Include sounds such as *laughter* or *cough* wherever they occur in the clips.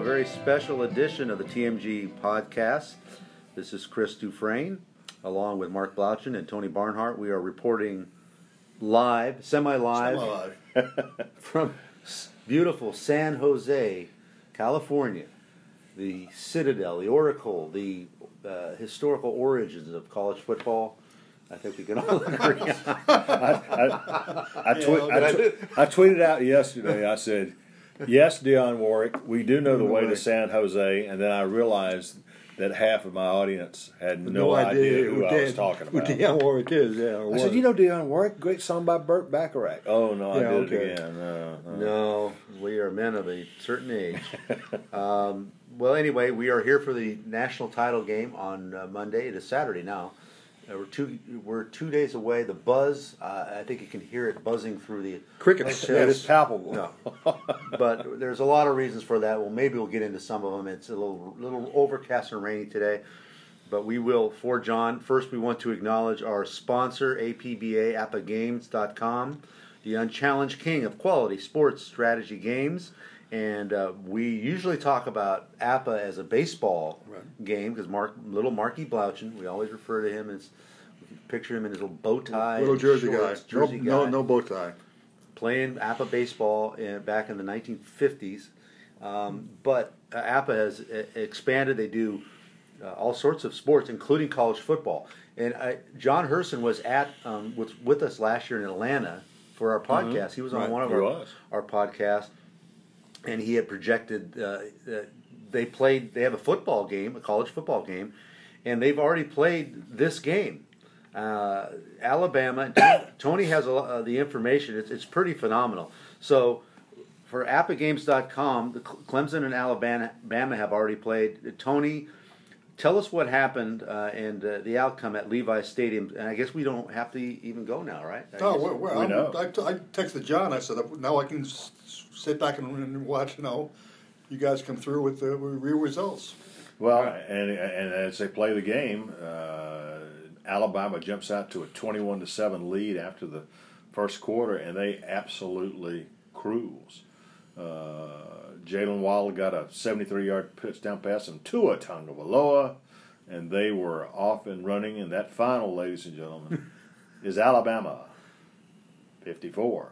fans. Welcome to a very special edition of the TMG podcast. This is Chris Dufresne, along with Mark Blaudschun and Tony Barnhart. We are reporting live, semi live, *laughs* from beautiful San Jose, California. The Citadel, the Oracle, the uh, historical origins of college football. I think we can all *laughs* agree. I, I, okay. I, tw- I tweeted out yesterday. I said, "Yes, Dionne Warwick, we do know the way to San Jose," and then I realized that half of my audience had no, idea, who I was talking Who about. Dionne Warwick is, yeah. I said, "You know Dionne Warwick? Great song by Burt Bacharach." Oh no, I did okay. it again. No, no. No, we are men of a certain age. *laughs* um, well, anyway, we are here for the national title game on uh, Monday. It is Saturday now. Uh, we're two we're two days away. The buzz, uh, I think you can hear it buzzing through the Crickets. Yeah, it's palpable. No, *laughs* but there's a lot of reasons for that. Well, maybe we'll get into some of them. It's a little little overcast and rainy today, but we will for John. First, we want to acknowledge our sponsor, APBA APBAGames.com, the unchallenged king of quality sports strategy games. And uh, we usually talk about APBA as a baseball Right. game because Mark, little Marky Blaudschun, we always refer to him as picture him in his little bow tie, Little Jersey shorts, guy. Jersey no, guy no, no bow tie. playing APBA baseball in, back in the 1950s. Um, but uh, APBA has uh, expanded. They do uh, all sorts of sports, including college football. And I, John Herson was at um, with, with us last year in Atlanta for our podcast. He was on Right, one of he our was. our podcasts, and he had projected. Uh, uh, they played. They have a football game, a college football game, and they've already played this game. Uh, Alabama. *coughs* Tony has a, uh, the information. It's, it's pretty phenomenal. So for APBAGames.com, the Clemson and Alabama Bama have already played. Tony, tell us what happened uh, and uh, the outcome at Levi Stadium. And I guess we don't have to even go now, right? I Oh, well, well We I'm- know. I, t- I texted John. I said, now I can s- s- sit back and, and watch, you know, you guys come through with the real results. Well, and and as they play the game, uh, Alabama jumps out to a twenty-one to seven lead after the first quarter, and they absolutely cruise. Uh, Jaylen Waddle got a seventy-three yard touchdown pass from Tua Tagovailoa, and they were off and running. And that final, ladies and gentlemen, *laughs* is Alabama fifty-four,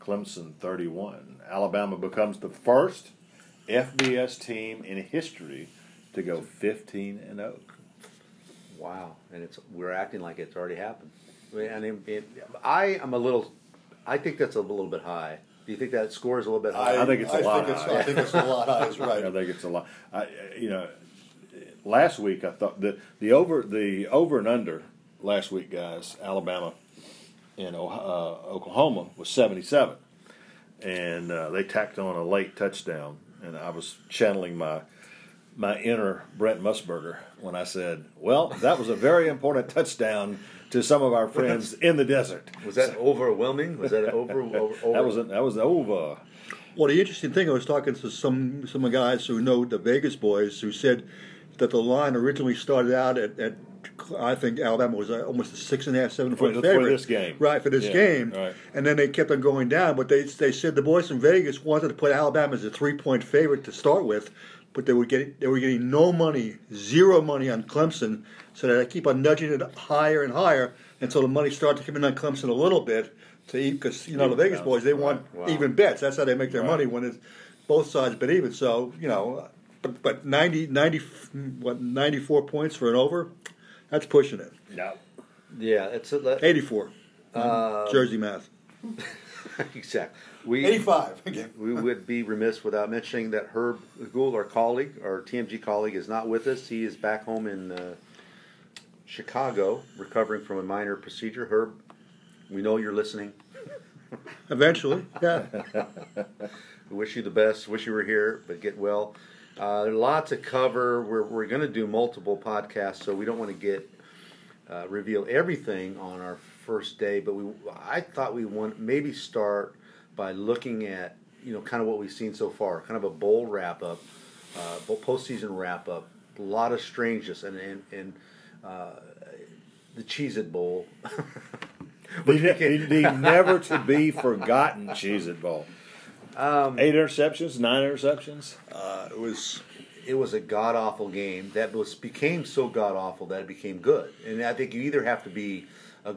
Clemson thirty-one. Alabama becomes the first FBS team in history to go 15 and oh. 0. Wow, and it's we're acting like it's already happened. I mean, it, it, I am a little. I think that's a little bit high. Do you think that score is a little bit high? I think it's a I lot Think it's, high. I think it's a lot high. right. *laughs* I think it's a lot. I, you know, last week I thought the the over the over and under last week, guys. Alabama and uh, Oklahoma was 77, and uh, they tacked on a late touchdown. And I was channeling my my inner Brent Musburger when I said, "Well, that was a very important touchdown to some of our friends *laughs* in the desert." Was that overwhelming? Was that over? over, over *laughs* That was a, that was over. Well, the interesting thing, I was talking to some some guys who know the Vegas boys who said that the line originally started out at, at I think Alabama was uh, almost a six and a half, seven For point for favorite. this game. right? For this Yeah, game, right. and then they kept on going down. But they they said the boys from Vegas wanted to put Alabama as a three point favorite to start with, but they were getting they were getting no money, zero money on Clemson, so they keep on nudging it higher and higher until the money started to come in on Clemson a little bit to eat because you know the Vegas boys they want Wow. even bets. That's how they make their Right. money when it's both sides bet even. So you know, but but 90, 90 what ninety four points for an over, that's pushing it. No. Yeah, it's a, Eighty four, Uh, Jersey math. *laughs* exactly. We Eighty five again. we would be remiss without mentioning that Herb Gould, our colleague, our TMG colleague, is not with us. He is back home in uh, Chicago, recovering from a minor procedure. Herb, we know you're listening. Eventually, yeah. *laughs* We wish you the best. Wish you were here, but get well. Uh, there's a lot to cover. We're, we're going to do multiple podcasts, so we don't want to get uh, reveal everything on our first day. But we, I thought we want maybe start by looking at you know kind of what we've seen so far, kind of a bowl wrap up, uh, bowl- postseason wrap up. A lot of strangeness and and, and uh, the Cheez It Bowl. *laughs* The, the, the never to be forgotten Cheez It Bowl. Um, Eight interceptions, nine interceptions. Uh, it was it was a god awful game that was became so god awful that it became good. And I think you either have to be a,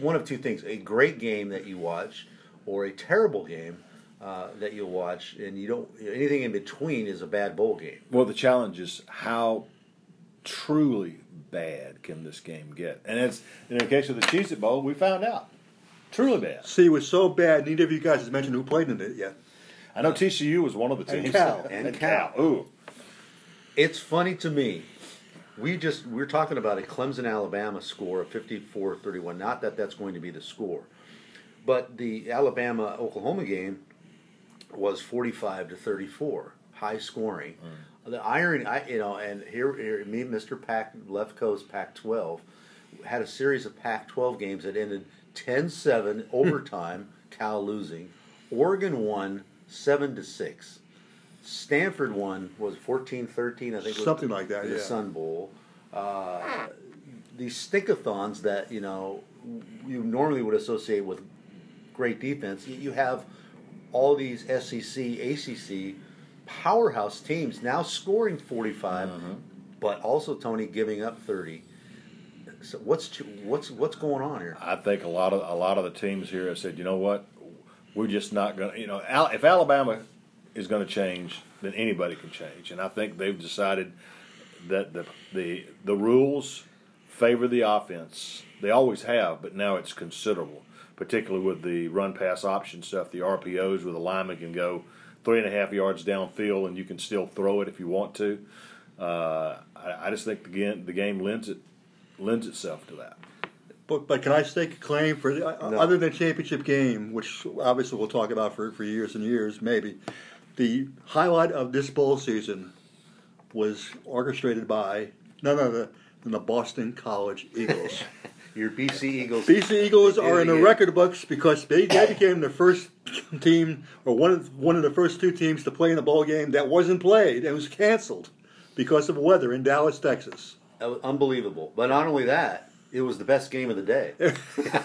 one of two things: a great game that you watch, or a terrible game uh, that you'll watch, and you don't anything in between is a bad bowl game. Well, the challenge is how truly bad can this game get? And it's in the case of the Cheez It Bowl, we found out. Truly bad. see, it was so bad. Neither of you guys has mentioned who played in it yet. I know TCU was one of the teams. And teams. Cal. And Cal. Ooh. It's funny to me. We just we're talking about a Clemson Alabama score of 54-31. Not that that's going to be the score. But the Alabama Oklahoma game was 45 to 34, high scoring. Mm. The irony, I, you know, and here, here me, Mr. Pac, left coast Pac-12, had a series of Pac-12 games that ended 10-7 *laughs* overtime. Cal losing. Oregon won seven to six. Stanford won was 14-13, I think. was Something like that, in the yeah. Sun Bowl. Uh, these stinkathons that you know you normally would associate with great defense. You- have all these SEC, ACC powerhouse teams now scoring 45, but also Tony giving up 30. So what's what's what's going on here? I think a lot of a lot of the teams here have said, you know what, we're just not going to. You know, Al- if Alabama is going to change, then anybody can change, and I think they've decided that the the the rules favor the offense. They always have, but now it's considerable, particularly with the run pass option stuff, the RPOs, where the lineman can go three and a half yards downfield and you can still throw it if you want to. Uh, I, I just think the game the game lends it lends itself to that. But, but can I stake a claim for the, uh, No. other than championship game, which obviously we'll talk about for, for years and years, maybe the highlight of this bowl season was orchestrated by none other than the Boston College Eagles. *laughs* Your BC Eagles. BC Eagles are in the Yeah. record books because they, they became the first team or one of one of the first two teams to play in a bowl game that wasn't played and was canceled because of weather in Dallas, Texas. That was unbelievable. But not only that, it was the best game of the day. *laughs*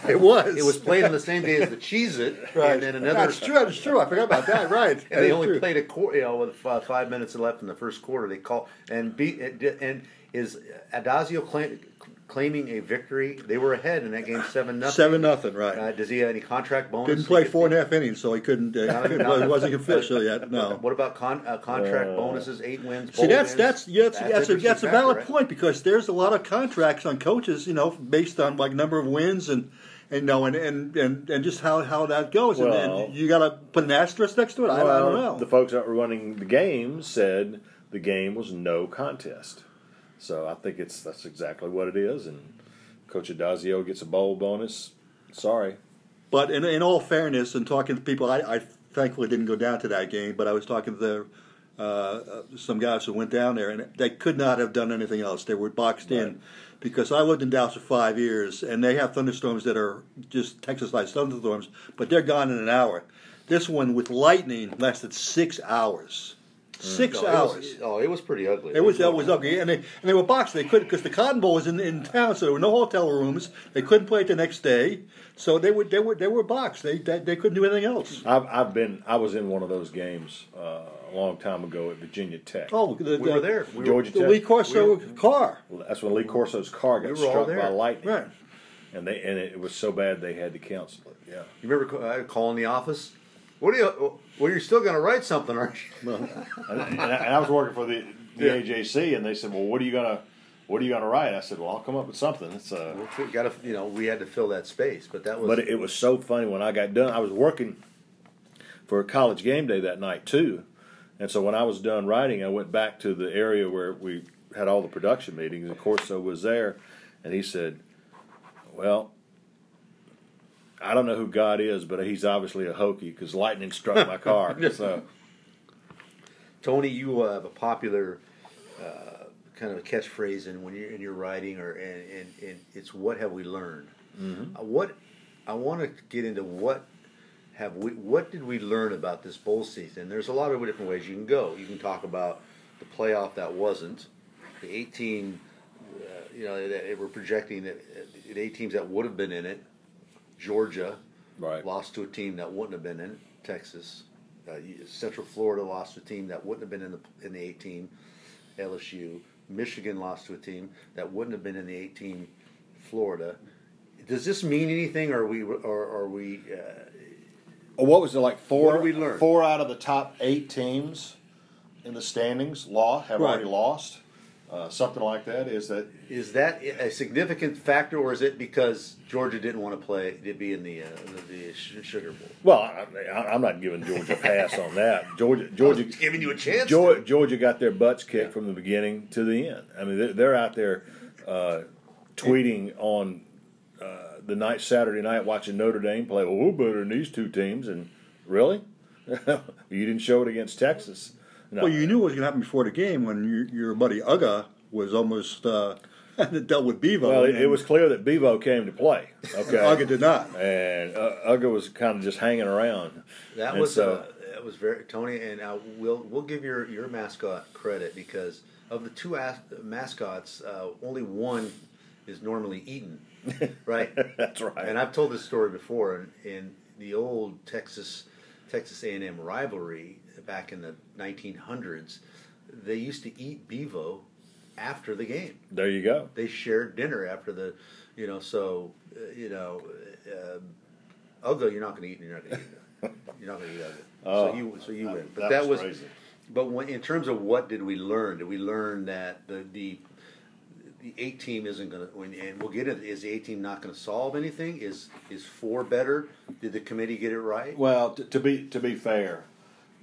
It was. It was played on the same day as the Cheez It, *laughs* right. and then another. That's true. That's true. I forgot about that. Right. *laughs* And they only true. played a quarter, you know, with uh, five minutes left in the first quarter. They call and beat and is Addazio claim, claiming a victory? They were ahead in that game, seven nothing. seven nothing. Right. Uh, does he have any contract bonus? Didn't play four and a half innings, so he couldn't. Uh, Not- couldn't- not- *laughs* he wasn't official yet. No. What about con, uh, contract Uh, bonuses? Eight wins. See, that's wins? that's yeah, that's, that's, a, interesting that's a valid right? point because there's a lot of contracts on coaches, you know, based on like number of wins and and you know and and, and, and just how, how that goes. and, Well- and you got to put an asterisk next to it. I, I don't know. The folks that were running the game said the game was no contest. So I think it's that's exactly what it is. And Coach Addazio gets a bowl bonus. Sorry. But in, in all fairness, and talking to people, I, I thankfully didn't go down to that game, but I was talking to the, uh, some guys who went down there, and they could not have done anything else. They were boxed Right. in because I lived in Dallas for five years, and they have thunderstorms that are just Texas-like thunderstorms, but they're gone in an hour. This one with lightning lasted six hours. Six No, it hours. was- oh, it was pretty ugly. It was that was ugly, and they and they were boxed. They couldn't because the Cotton Bowl was in, in town, so there were no hotel rooms. They couldn't play it the next day, so they were they were they were boxed. They they, they couldn't do anything else. I've, I've been I was in one of those games uh, a long time ago at Virginia Tech. Oh, the, We were there. We were, Georgia The Tech. Lee Corso car, That's when Lee Corso's car got We were all struck there. by lightning, right? and they and it was so bad they had to cancel it. Yeah. You remember uh, calling the office? What are you? Well, you're still going to write something, aren't you? and, and I, and I was working for the, the Yeah. AJC, and they said, "Well, what are you gonna, what are you gonna write?" I said, "Well, I'll come up with something." It's uh, We got to, you know, we had to fill that space, but that was. but it, was so funny when I got done. I was working for a college game day that night too, and so when I was done writing, I went back to the area where we had all the production meetings. Of course, so was there, and he said, "Well." I don't know who God is, but he's obviously a Hokie because lightning struck my *laughs* car. so Tony, you uh, have a popular uh, kind of a catchphrase in when you're in your writing, or and, and, and it's "What have we learned?" Mm-hmm. Uh, what I want to get into what have we what did we learn about this bowl season? There's a lot of different ways you can go. You can talk about the playoff that wasn't, the 18. Uh, you know, that we're projecting that uh, the eight teams that would have been in it. Georgia right. lost to a team that wouldn't have been in it. Texas. Uh, Central Florida lost to a team that wouldn't have been in the in the 18. LSU. Michigan lost to a team that wouldn't have been in the 18. Florida. Does this mean anything? Or are we or are we? Uh, Or what was it like? Four. What did we learn? Four out of the top eight teams in the standings law have Right. already lost. Uh, something like that. Is that is that a significant factor, or is it because Georgia didn't want to play to be in the uh, the, the Sugar Bowl? well? I, I- I'm not giving Georgia a pass on that. Georgia, Georgia, giving you a chance Georgia, Georgia got their butts kicked from the beginning to the end. I mean, they're, they're out there uh, tweeting on uh, the night Saturday night watching Notre Dame play. Well, we're better than these two teams, and really, *laughs* you didn't show it against Texas. No. Well, you knew what was going to happen before the game when your, your buddy Uga was almost uh, *laughs* dealt with Bevo. Well, it, it was clear that Bevo came to play. *laughs* Okay, Uga did not. and uh, Uga was kind of just hanging around. That And was so- uh, that was very Tony, and uh, we'll we'll give your your mascot credit because of the two as- mascots, uh, only one is normally eaten, *laughs* right? That's right. And I've told this story before. In, in the old Texas Texas A and M rivalry back in the 1900s, they used to eat bevo after the game. there you go. They shared dinner after the, you know. So uh, you know, uh, Uga, you're not going to eat. You're not going to eat. *laughs* You're not going to eat Uga. Oh, so you so you that- win. But that that, was was. crazy. But when, in terms of what did we learn? Did we learn that the the the eight team isn't going to, and we'll get it. Is the eight team not going to solve anything? Is is four better? Did the committee get it right? Well, to, to be to be fair,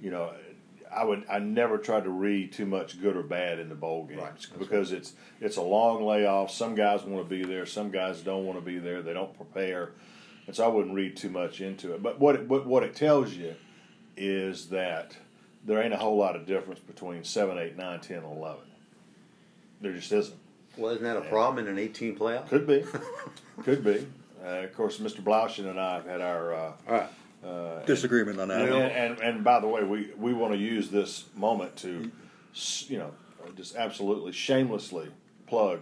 you know, I would I never try to read too much good or bad in the bowl games Right, because it's it's a long layoff. Some guys want to be there, some guys don't want to be there. They don't prepare, and so I wouldn't read too much into it. But what it, what what it tells you is that there ain't a whole lot of difference between seven, eight, nine, ten, and eleven. There just isn't. Well, isn't that a problem in an 18 playoff? Could be, *laughs* could be. Uh, of course, Mr. Blaudschun and I have had our. Uh, All right. Uh, Disagreement on that. and, and, and by the way, we, we want to use this moment to, you know, just absolutely shamelessly plug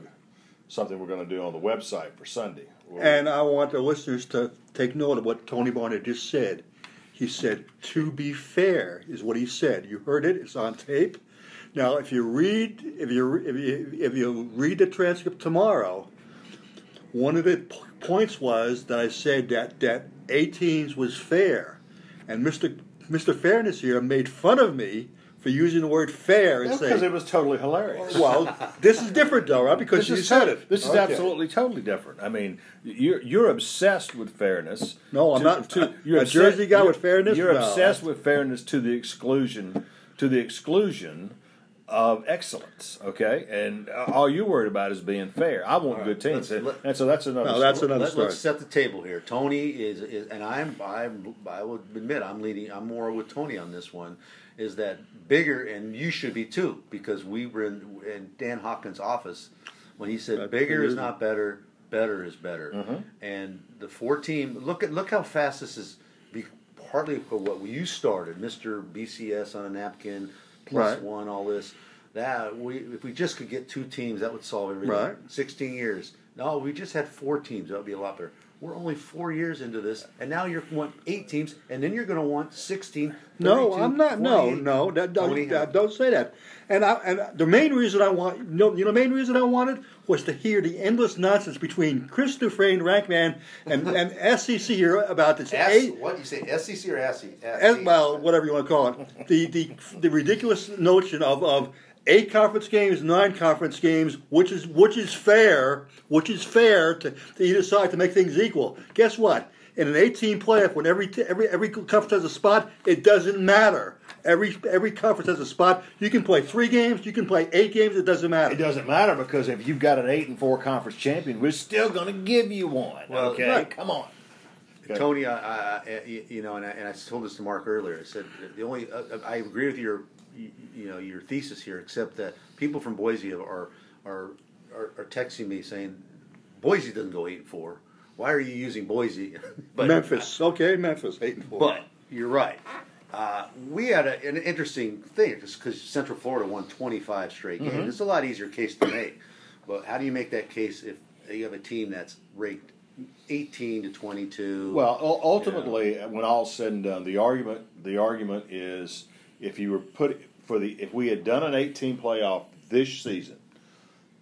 something we're going to do on the website for Sunday. We'll- And I want the listeners to take note of what Tony Barnhart just said. He said, "To be fair," is what he said. You heard it; it's on tape. Now, if you read, if you if you if you read the transcript tomorrow, one of the points was that I said that that 18s was fair, and Mister Mister Fairness here made fun of me for using the word fair and because it was totally hilarious. "Well, this is different, though, right? Because This you said it. This is Okay. absolutely totally different. I mean, you're you're obsessed with fairness. No, I'm to- not. To, A Jersey guy you're- with fairness? You're No. obsessed with fairness to the exclusion to the exclusion of excellence. Okay, and uh, all you're worried about is being fair. I want good teams, let's- and, let- and so that's another. No, that's story. another Let, story. us set the table here. Tony is, is and I'm, I'm I will admit I'm leading. I'm more with Tony on this one. Is that bigger? And you should be too, because we were in, in Dan Hawkins' office when he said Right, bigger is not better, better is better. Mm-hmm. And the four team. Look at look how fast this is. Be, partly for what you started, Mister BCS on a napkin, plus Right. one, all this. That we if we just could get two teams, that would solve everything. Right. 16 years. No, we just had four teams. That would be a lot better. We're only four years into this, and now you want eight teams, and then you're going to want 16. No, I'm not. No, no, that, don't, that- don't say that. And I, and the main reason I want, you know, you know, the main reason I wanted was to hear the endless nonsense between Chris Dufresne, Rankman, and *laughs* and SEC here about this. S, eight, what you say, SEC or SEC? well, whatever you want to call it, the the the ridiculous notion of of eight conference games, nine conference games, which is which is fair, which is fair to, to either side to make things equal. Guess what? In an 18 playoff, when every t- every every conference has a spot, it doesn't matter. Every every conference has a spot. You can play three games, you can play eight games. It doesn't matter. It doesn't matter because if you've got an eight and four conference champion, we're still going to give you one. Well, okay, right. come on. Okay. Tony, I, I, I, you know, and I, and I told this to Mark earlier. I said the only uh, I agree with your, you you know, your thesis here, except that people from Boise are are are, are texting me saying Boise doesn't go eight and four. Why are you using Boise? *laughs* but Memphis, okay, Memphis, eight and four. But you're right. Uh, we had a, an interesting thing because Central Florida won 25 straight games. It's a lot easier case to make. But how do you make that case if you have a team that's ranked eighteen to twenty-two. Well, ul- ultimately, when all's said and done, the argument the argument is if you were put for the if we had done an 18 playoff this season,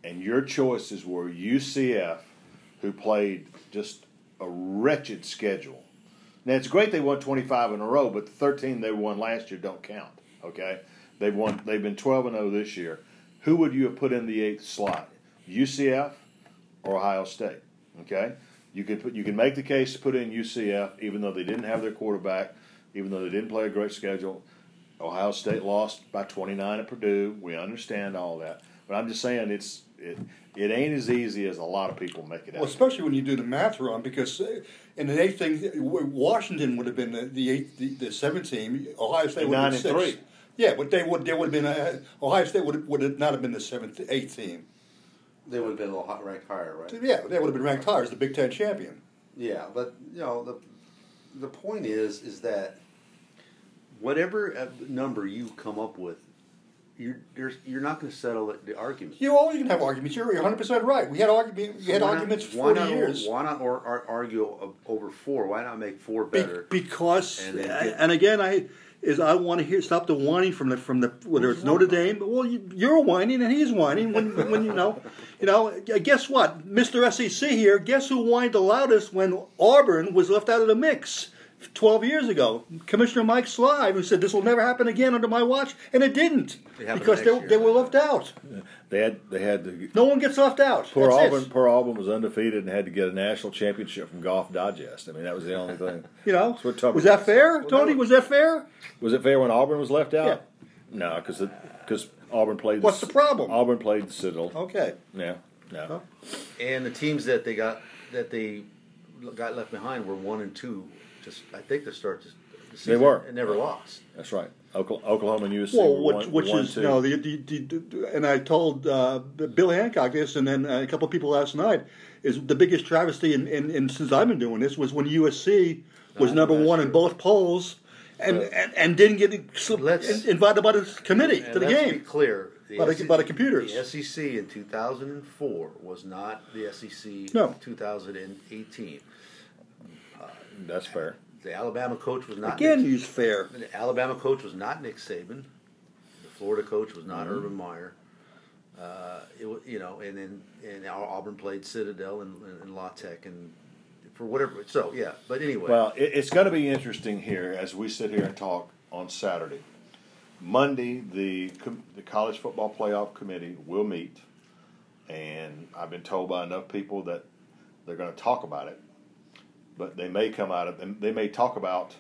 and your choices were UCF, who played just a wretched schedule. Now it's great they won 25 in a row, but the 13 they won last year don't count. Okay, they've won. They've been 12 and 0 this year. Who would you have put in the eighth slot? UCF or Ohio State? Okay, you could put, you can make the case to put in UCF, even though they didn't have their quarterback, even though they didn't play a great schedule. Ohio State lost by 29 at Purdue. We understand all that, but I'm just saying it's it it ain't as easy as a lot of people make it out. Well, especially when you do the math wrong, because uh, in the eighth thing, Washington would have been the, the eighth, the, the seventh team. Ohio State would have nine been and sixth. three. Yeah, but they would they would have been uh, Ohio State would have, would have not have been the seventh, eighth team. they would have been a little ranked higher, right? Yeah, they would have been ranked higher as the Big Ten champion. Yeah, but you know the the point is is that whatever uh, number you come up with, you're you're not going to settle the, argument. You oh, always can have arguments. You're 100 percent right. We had argument. We had Why not- arguments for why 40 not, years. Why not or, or argue over four? Why not make four Be- better? because And then uh, get- and again I is I want to hear stop the whining from the from the whether it's Notre Dame. Well, you, you're whining and he's whining when when you know *laughs* you know. Uh, guess what, Mr. SEC here? Guess who whined the loudest when Auburn was left out of the mix? 12 years ago, Commissioner Mike Slive, who said this will never happen again under my watch, and it didn't It because next they, year. they were left out. they had they had the No one gets left out. Poor That's. Auburn, poor Auburn was undefeated and had to get a national championship from Golf Digest. I mean, that was the only thing. *laughs* You know, That's what Tubman was that said. fair, Well, Tony? no. Was that fair? Was it fair when Auburn was left out? No, because because Auburn played. What's the problem? Auburn played the Citadel. Okay. Yeah, no. and the teams that they got that they got left behind were one and two. Just I think to start the the season, were. and never lost. That's right. Oklahoma and USC. Well, which, one, which one, is two. no, the, the, the, and I told uh, Bill Hancock this, and then a couple of people last night is the biggest travesty in, in, in since I've been doing this was when USC was Ah, number that's one in both polls, and, But- and, and didn't get sl- Let's- invited by the committee And to the let's game. be clear. The By the- SEC by the computers. The SEC in 2004 was not the SEC No. of 2018. That's fair. The Alabama coach was not Again, Nick, he's fair. the Alabama coach was not Nick Saban. The Florida coach was not Mm-hmm. Urban Meyer. Uh, it, you know, and then and Au- Auburn played Citadel and, and, and La Tech and for whatever. So yeah, but anyway. Well, it, it's going to be interesting here as we sit here and talk on Saturday. Monday, the com- the college football playoff committee will meet, and I've been told by enough people that they're going to talk about it, but they may come out of and they may talk about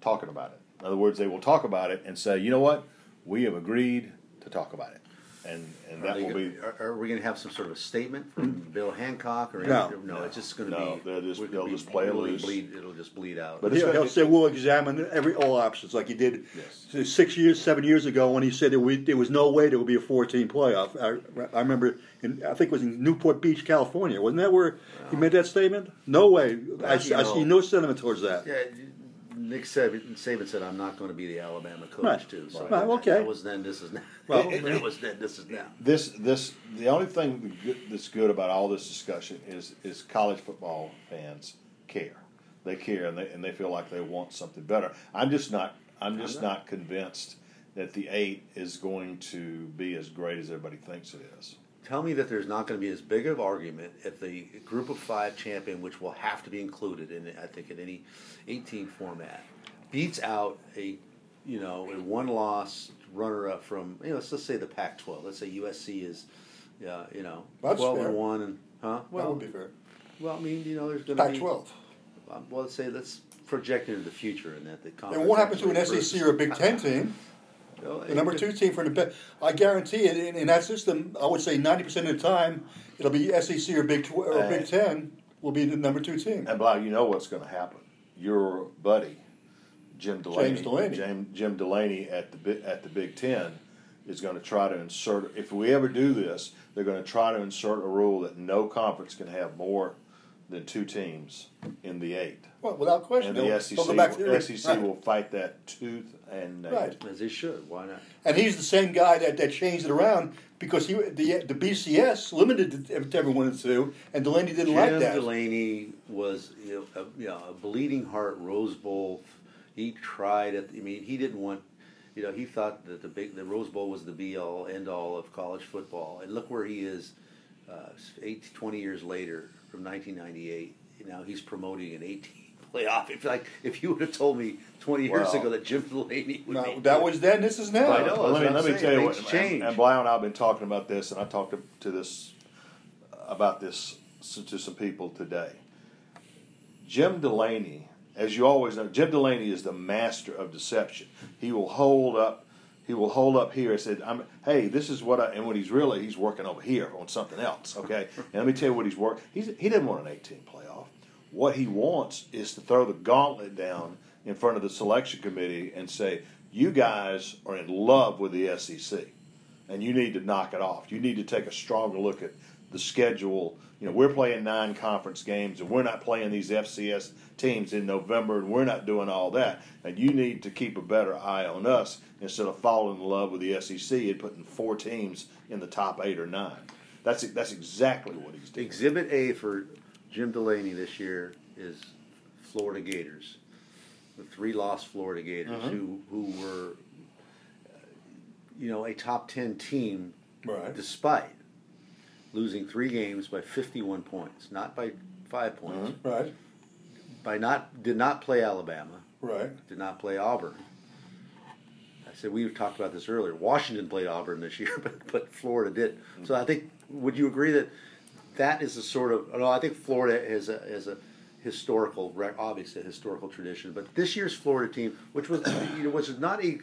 talking about it. In other words, they will talk about it and say, you know what, we have agreed to talk about it, and and Are, that will gonna- be. are, are we going to have some sort of a statement from mm-hmm. Bill Hancock or No. anything? no? It's just going to No, be. they'll just- we're they'll gonna just play it it'll loose. Bleed, it'll just bleed out. But it's He'll, he'll be- say we'll examine every all options, like he did Yes. six years, seven years ago when he said there, we, there was no way there would be a four-team playoff. I, I remember, in, I think it was in Newport Beach, California. Wasn't that where he made that statement? No way. I, I you know. see no sentiment towards that. yeah, Nick Saban, Saban said, "I'm not going to be the Alabama coach Right. too." So Right, that, okay. that was then. This is now. *laughs* Well, *laughs* that was then. This is now. This this the only thing that's good about all this discussion is is college football fans care. They care and they and they feel like they want something better. I'm just not I'm just not convinced that the eight is going to be as great as everybody thinks it is. Tell me that there's not going to be as big of argument if the group of five champion, which will have to be included in, I think, in any 18 format, beats out a, you know, a one-loss runner-up from, you know, let's just say the Pac-12. Let's say USC is, uh, you know, That's 12 fair. and one, and huh? Well, that would be fair. well, I mean, you know, there's going to be Pac-12. Um, well, let's say let's project into the future, and that the. And what happens to an SEC or a Big Ten team? Well, The number two team for the Big I guarantee it in, in that system. I would say ninety percent of the time, it'll be SEC or Big Tw- or Uh, Big Ten will be the number two team. And Blau, you know what's going to happen. Your buddy, Jim Delany, James Delany. Jim, Jim Delany at the Bi- at the Big Ten, is going to try to insert. If we ever do this, they're going to try to insert a rule that no conference can have more than two teams in the eight. Well, without question. And the SEC, they'll back to the- SEC right. will fight that tooth and nail. Right. As they should. Why not? And he's the same guy that, that changed it around because he the the BCS limited it to everyone to two, and Delany didn't Jim like that. Delany was you know, a, you know, a bleeding heart Rose Bowl. He tried it. I mean, he didn't want. You know, he thought that the big the Rose Bowl was the be all end all of college football, and look where he is, uh, eight, 20 years later from 1998. Now he's promoting an 18 playoff. If like if you would have told me 20 years Well, ago that Jim Delany would No, be that was then. This is now. I know. Let me let me tell you what. Things And, change. and Blau and I have been talking about this, and I talked to, to this about this to some people today. Jim Delany, as you always know, Jim Delany is the master of deception. He will hold up. He will hold up here and said, "I'm hey, this is what I." And when he's really, he's working over here on something else. Okay, *laughs* and let me tell you what he's working. He's he didn't want an 18 playoff. What he wants is to throw the gauntlet down in front of the selection committee and say, "You guys are in love with the SEC, and you need to knock it off. You need to take a stronger look at the schedule. You know, we're playing nine conference games, and we're not playing these FCS teams in November, and we're not doing all that. And you need to keep a better eye on us instead of falling in love with the SEC and putting four teams in the top eight or nine. That's that's exactly what he's doing. Exhibit A for Jim Delany this year is Florida Gators, the three lost Florida Gators Uh-huh. who who were, you know, a top ten team Right. despite losing three games by fifty one points, not by five points, Right. by not did not play Alabama, Right. did not play Auburn. I said we've talked about this earlier. Washington played Auburn this year, *laughs* but but Florida did. So I think would you agree that that is a sort of? No, I think Florida has a has a historical, obviously a historical tradition. But this year's Florida team, which was you know, which was not a,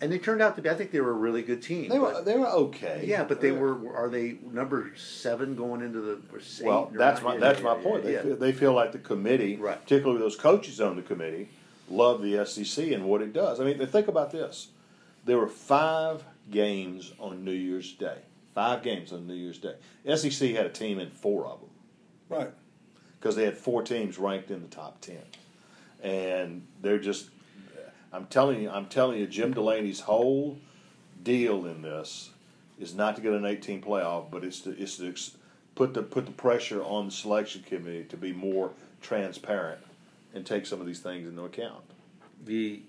and they turned out to be. I think they were a really good team. They were they were okay. yeah, but they uh, were. Are they number seven going into the? Well, that's my that's yeah, my yeah, point. They, feel, they feel like the committee, Right. particularly those coaches on the committee, love the SEC and what it does. I mean, think about this: there were five games on New Year's Day. Five games on New Year's Day. SEC had a team in four of them Right. because they had four teams ranked in the top ten, and they're just. I'm telling you, I'm telling you, Jim Delany's whole deal in this is not to get an 18 playoff, but it's to it's to put the put the pressure on the selection committee to be more transparent and take some of these things into account. The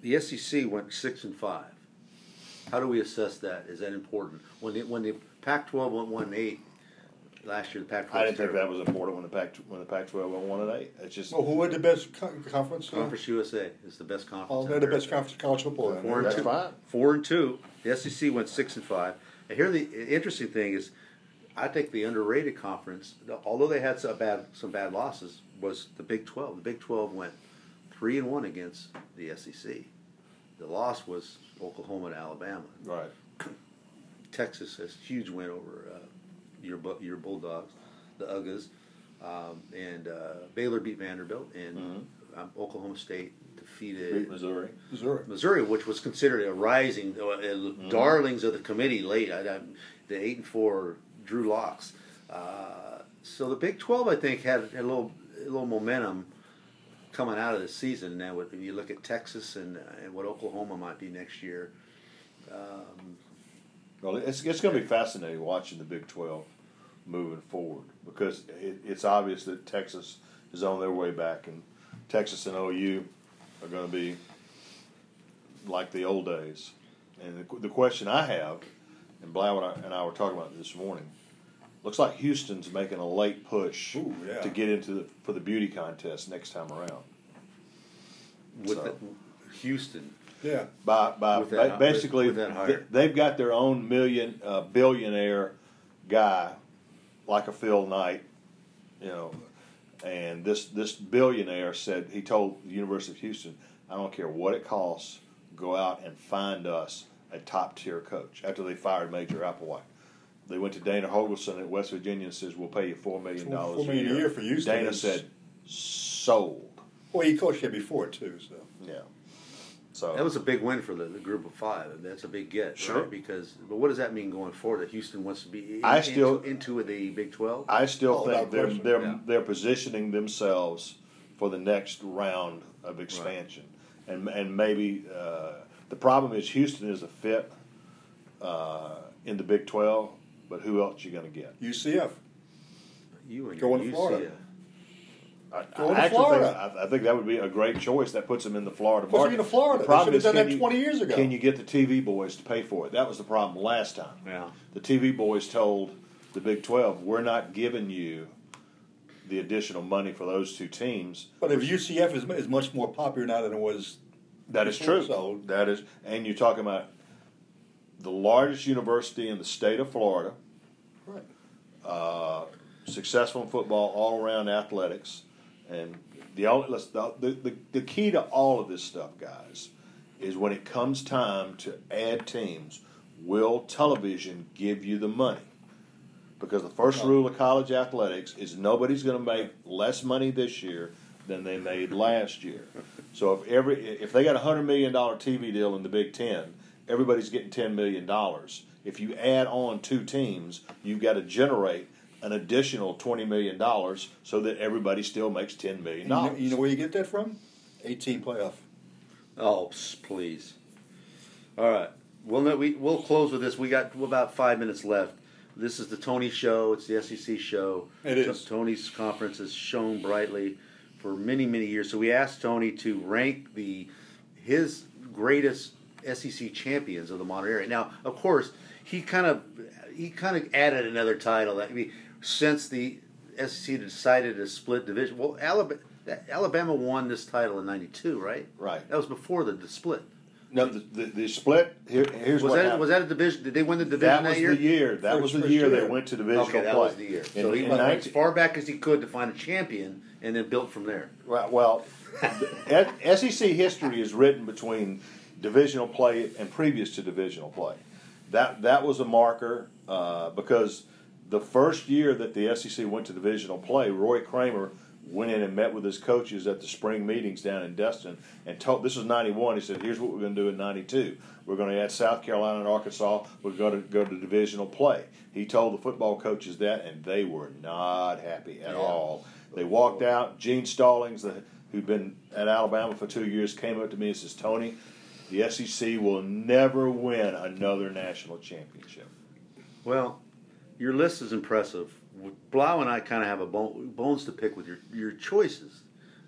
the SEC went six and five. How do we assess that? Is that important? When the when the Pac-12 went one and eight last year, the Pac-12 I didn't think that was important when the Pac when the Pac-12 went one and eight. It's just Well, who had the best co- conference? uh, Conference USA is the best conference. Oh, in they're the best conference college football. then. Four and two. fine. Four and two. The SEC went six and five. And here, the interesting thing is, I think the underrated conference, although they had some bad some bad losses, was the Big Twelve. The Big Twelve went three and one against the SEC. The loss was Oklahoma to Alabama. right. Texas has a huge win over uh, your your Bulldogs, the Uggas, um, and uh, Baylor beat Vanderbilt, and um, Oklahoma State defeated Missouri. Missouri. Missouri, which was considered a rising uh, uh, darlings of the committee late. I, I, the eight and four Drew Locks. Uh, so the Big Twelve, I think, had, had a little a little momentum coming out of the season. Now, when you look at Texas and, and what Oklahoma might be next year, um, Well, it's, it's going to be fascinating watching the Big 12 moving forward because it, it's obvious that Texas is on their way back, and Texas and OU are going to be like the old days. And the, the question I have, and Blau and I, and I were talking about this morning, looks like Houston's making a late push Ooh, yeah. to get into the, for the beauty contest next time around. with So- the, Houston, Yeah. by by that- basically with that they've got their own million uh, billionaire guy like a Phil Knight, you know, and this this billionaire said he told the University of Houston, I don't care what it costs, go out and find us a top tier coach. After they fired Major Applewhite. They went to Dana Holgorsen at West Virginia and says, "We'll pay you four million dollars Four million a year for Houston Dana is- said, "Sold." Well, he coached here before too, so. Yeah. So That was a big win for the, the group of five. and That's a big get, Sure. right? Because, but what does that mean going forward? That Houston wants to be in, I still- into, into the Big Twelve. I still Oh, think they're they're Yeah. they're positioning themselves for the next round of expansion, and and maybe uh, the problem is Houston is a fit uh, in the Big Twelve, but who else you going to get? UCF. you and Going your to Florida. UCF. I, Go I to actually Florida. think I, I think that would be a great choice. That puts them in the Florida Puts them market. into Florida. The They problem should is, have done can that you- 20 years ago. Can you get the TV boys to pay for it? That was the problem last time. Yeah. The TV boys told the Big Twelve, "We're not giving you the additional money for those two teams." But if UCF is, is much more popular now than it was, That is Before, true. so- that is, and you're talking about the largest university in the state of Florida, right. uh, successful in football, all around athletics, and the, only- the, the the the key to all of this stuff, guys, is when it comes time to add teams, will television give you the money? Because the first rule of college athletics is nobody's going to make less money this year than they made last year. So if every if they got a hundred million dollar TV deal in the Big Ten, everybody's getting ten million dollars. If you add on two teams, you've got to generate an additional twenty million dollars so that everybody still makes ten million You know, dollars. you know where you get that from? 18 playoff. Oh, please. All right. Well, no, we we'll close with this. We got about five minutes left. This is the Tony Show. It's the SEC show. It is. Tony's conference has shone brightly for many many years. So we asked Tony to rank the his greatest SEC champions of the modern era. Now, of course, he kind of he kind of added another title. I mean, since the SEC decided to split division, well, Alabama. Alabama won this title in '92, right? Right. That was before the, the split. No, the, the, the split. Here, here's Was what that happened. was that a division? Did they win the division that that, was year? the year. That First- was the year year. they went to divisional Okay, that play. was the year. In- so he in went 19 as far back as he could to find a champion, and then built from there. Right, well, *laughs* SEC history is written between divisional play and previous to divisional play. That that was a marker uh, because the first year that the SEC went to divisional play, Roy Kramer went in and met with his coaches at the spring meetings down in Destin and told this was '91. He said, "Here's what we're going to do in '92. We're going to add South Carolina and Arkansas. We're going to go to divisional play." He told the football coaches that, and they were not happy at Yeah. all. They walked out. Gene Stallings, the, who'd been at Alabama for two years, came up to me and says, "Tony, the SEC will never win another national championship." Well, your list is impressive. Blau and I kind of have a bone, bones to pick with your your choices.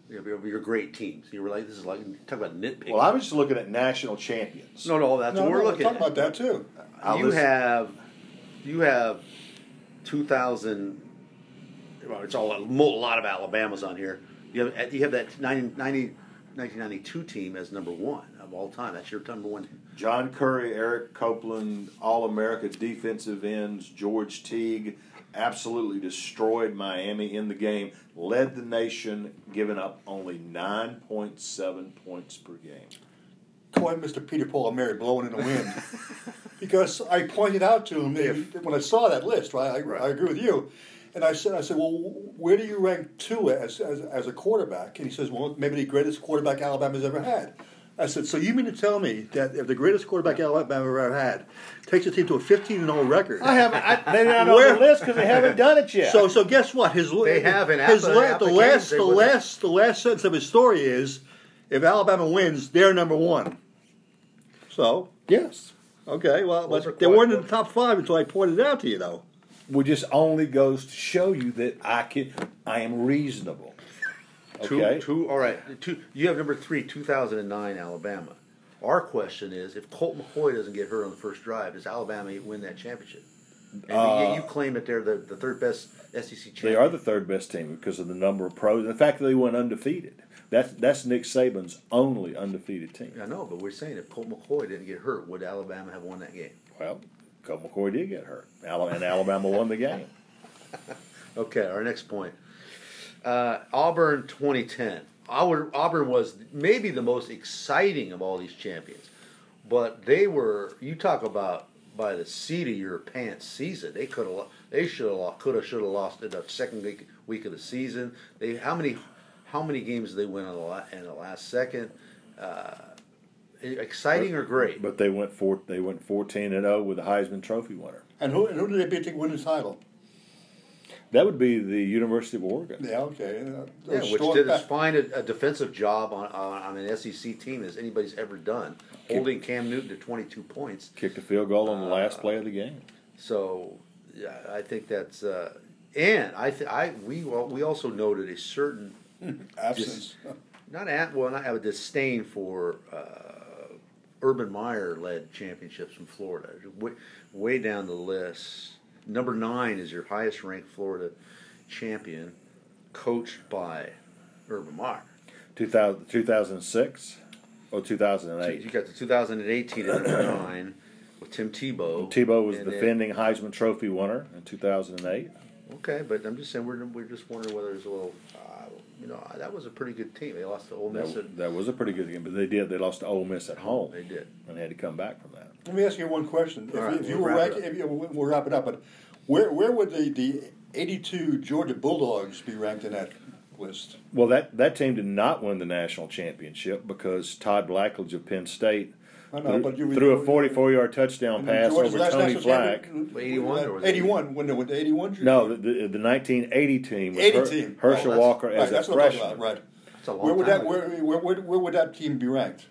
Your, your great teams. You were like, this is like talk about nitpicking. Well, I was just looking at national champions. no, no, that's no, what we're no, looking talking at. about that too. I'll you listen- have you have 2000 well, it's all a lot of alabama's on here you have you have that 90, 90 1992 team as number one of all time that's your number one John Curry, Eric Copeland, All America defensive ends, George Teague, absolutely destroyed Miami in the game, led the nation, giving up only 9.7 points per game. Call Mr. Peter Paul and Mary blowing in the wind. *laughs* because I pointed out to him when I saw that list, right? I, Right. I agree with you. And I said, I said, well, where do you rank Tua as, as, as a quarterback? And he says, well, maybe the greatest quarterback Alabama's ever had. I said, so you mean to tell me that if the greatest quarterback Alabama ever had takes the team to a 15 0 record? I haven't. I, they're not *laughs* Where- on the list because they haven't done it yet. So, so guess what? His They have in his app- the applications, last the last the last sentence of his story is, if Alabama wins, they're number one. So yes, okay, well, Those but they weren't in the top five until I pointed it out to you, though. Which just only goes to show you that I can. I am reasonable. two Okay. two all right two you have number three 2009 alabama our question is if colt mccoy doesn't get hurt on the first drive does alabama win that championship and yet uh, you claim that they're the, the third best sec champion They are the third best team because of the number of pros and the fact that they went undefeated. That's that's Nick Saban's only undefeated team. I know, but we're saying if Colt McCoy didn't get hurt, would Alabama have won that game? Well, Colt McCoy did get hurt, and Alabama won the game. *laughs* Okay, our next point. Uh, Auburn 2010. Auburn, Auburn was maybe the most exciting of all these champions, but they were. You talk about by the seat of your pants season. They could have. They should have. Could have. Should have lost in the second week, week of the season. They how many how many games did they win in the, in the last second? Uh, exciting or great? But they went four. They went fourteen and zero with the Heisman Trophy winner. And who, and who did they beat to win the title? That would be the University of Oregon. Yeah, okay. Uh, Yeah, which did as fine a, a defensive job on, on, on an SEC team as anybody's ever done, holding Cam Newton to 22 points. Kicked a field goal on the Uh, last play of the game. So, yeah, I think that's uh, and I th- I we we also noted a certain *laughs* absence. not at well not have a disdain for uh, Urban Meyer led championships from Florida. Way, way down the list, number nine is your highest ranked Florida champion, coached by Urban Meyer. 2000, 2006 or 2008? You got the 2018 at number nine with Tim Tebow. Tebow was And then- defending Heisman Trophy winner in 2008. Okay, but I'm just saying we're we're just wondering whether there's a little, uh, you know, that was a pretty good team. They lost to Ole Miss. at, That, that was a pretty good game, but they did. They lost to Ole Miss at home they did. and they had to come back from that. Let me ask you one question. If, All right, if you we'll were wrap it ranking, if you, we'll wrap it up. But where where would the, the 82 Georgia Bulldogs be ranked in that list? Well, that, that team did not win the national championship because Todd Blackledge of Penn State I know, threw, but you threw a 44 yard touchdown pass Georgia's over Tony national Flack. 81 or was it 81. When they went to 81? No, the, the, the 1980 team with 80 Her- team. Herschel Oh, that's- Walker right, as that's a what I'm talking freshman. about. Right. It's a long Where would time that where, where, where, where would that team be ranked?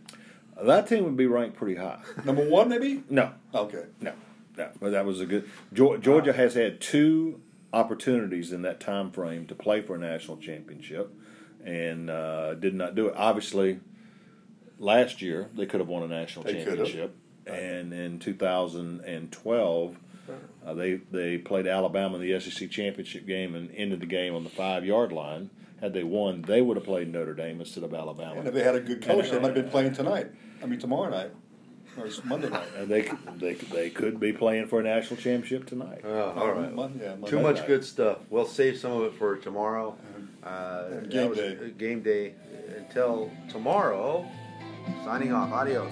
That team would be ranked pretty high. Number one, maybe. No, Okay. no, no. But that was a good. Geor- Georgia has had two opportunities in that time frame to play for a national championship, and uh, did not do it. Obviously, last year they could have won a national They could have. championship, and in 2012. Uh, they they played Alabama in the SEC championship game and ended the game on the five yard line. Had they won, they would have played Notre Dame instead of Alabama. And if they had a good coach, they might have been playing tonight. I mean, tomorrow night. Or it's Monday night. And they they they could be playing for a national championship tonight. Oh, all right. Mon- yeah, Monday Too much night. good stuff. We'll save some of it for tomorrow. Uh, Game day. Game day. Until tomorrow. Signing off. Adios.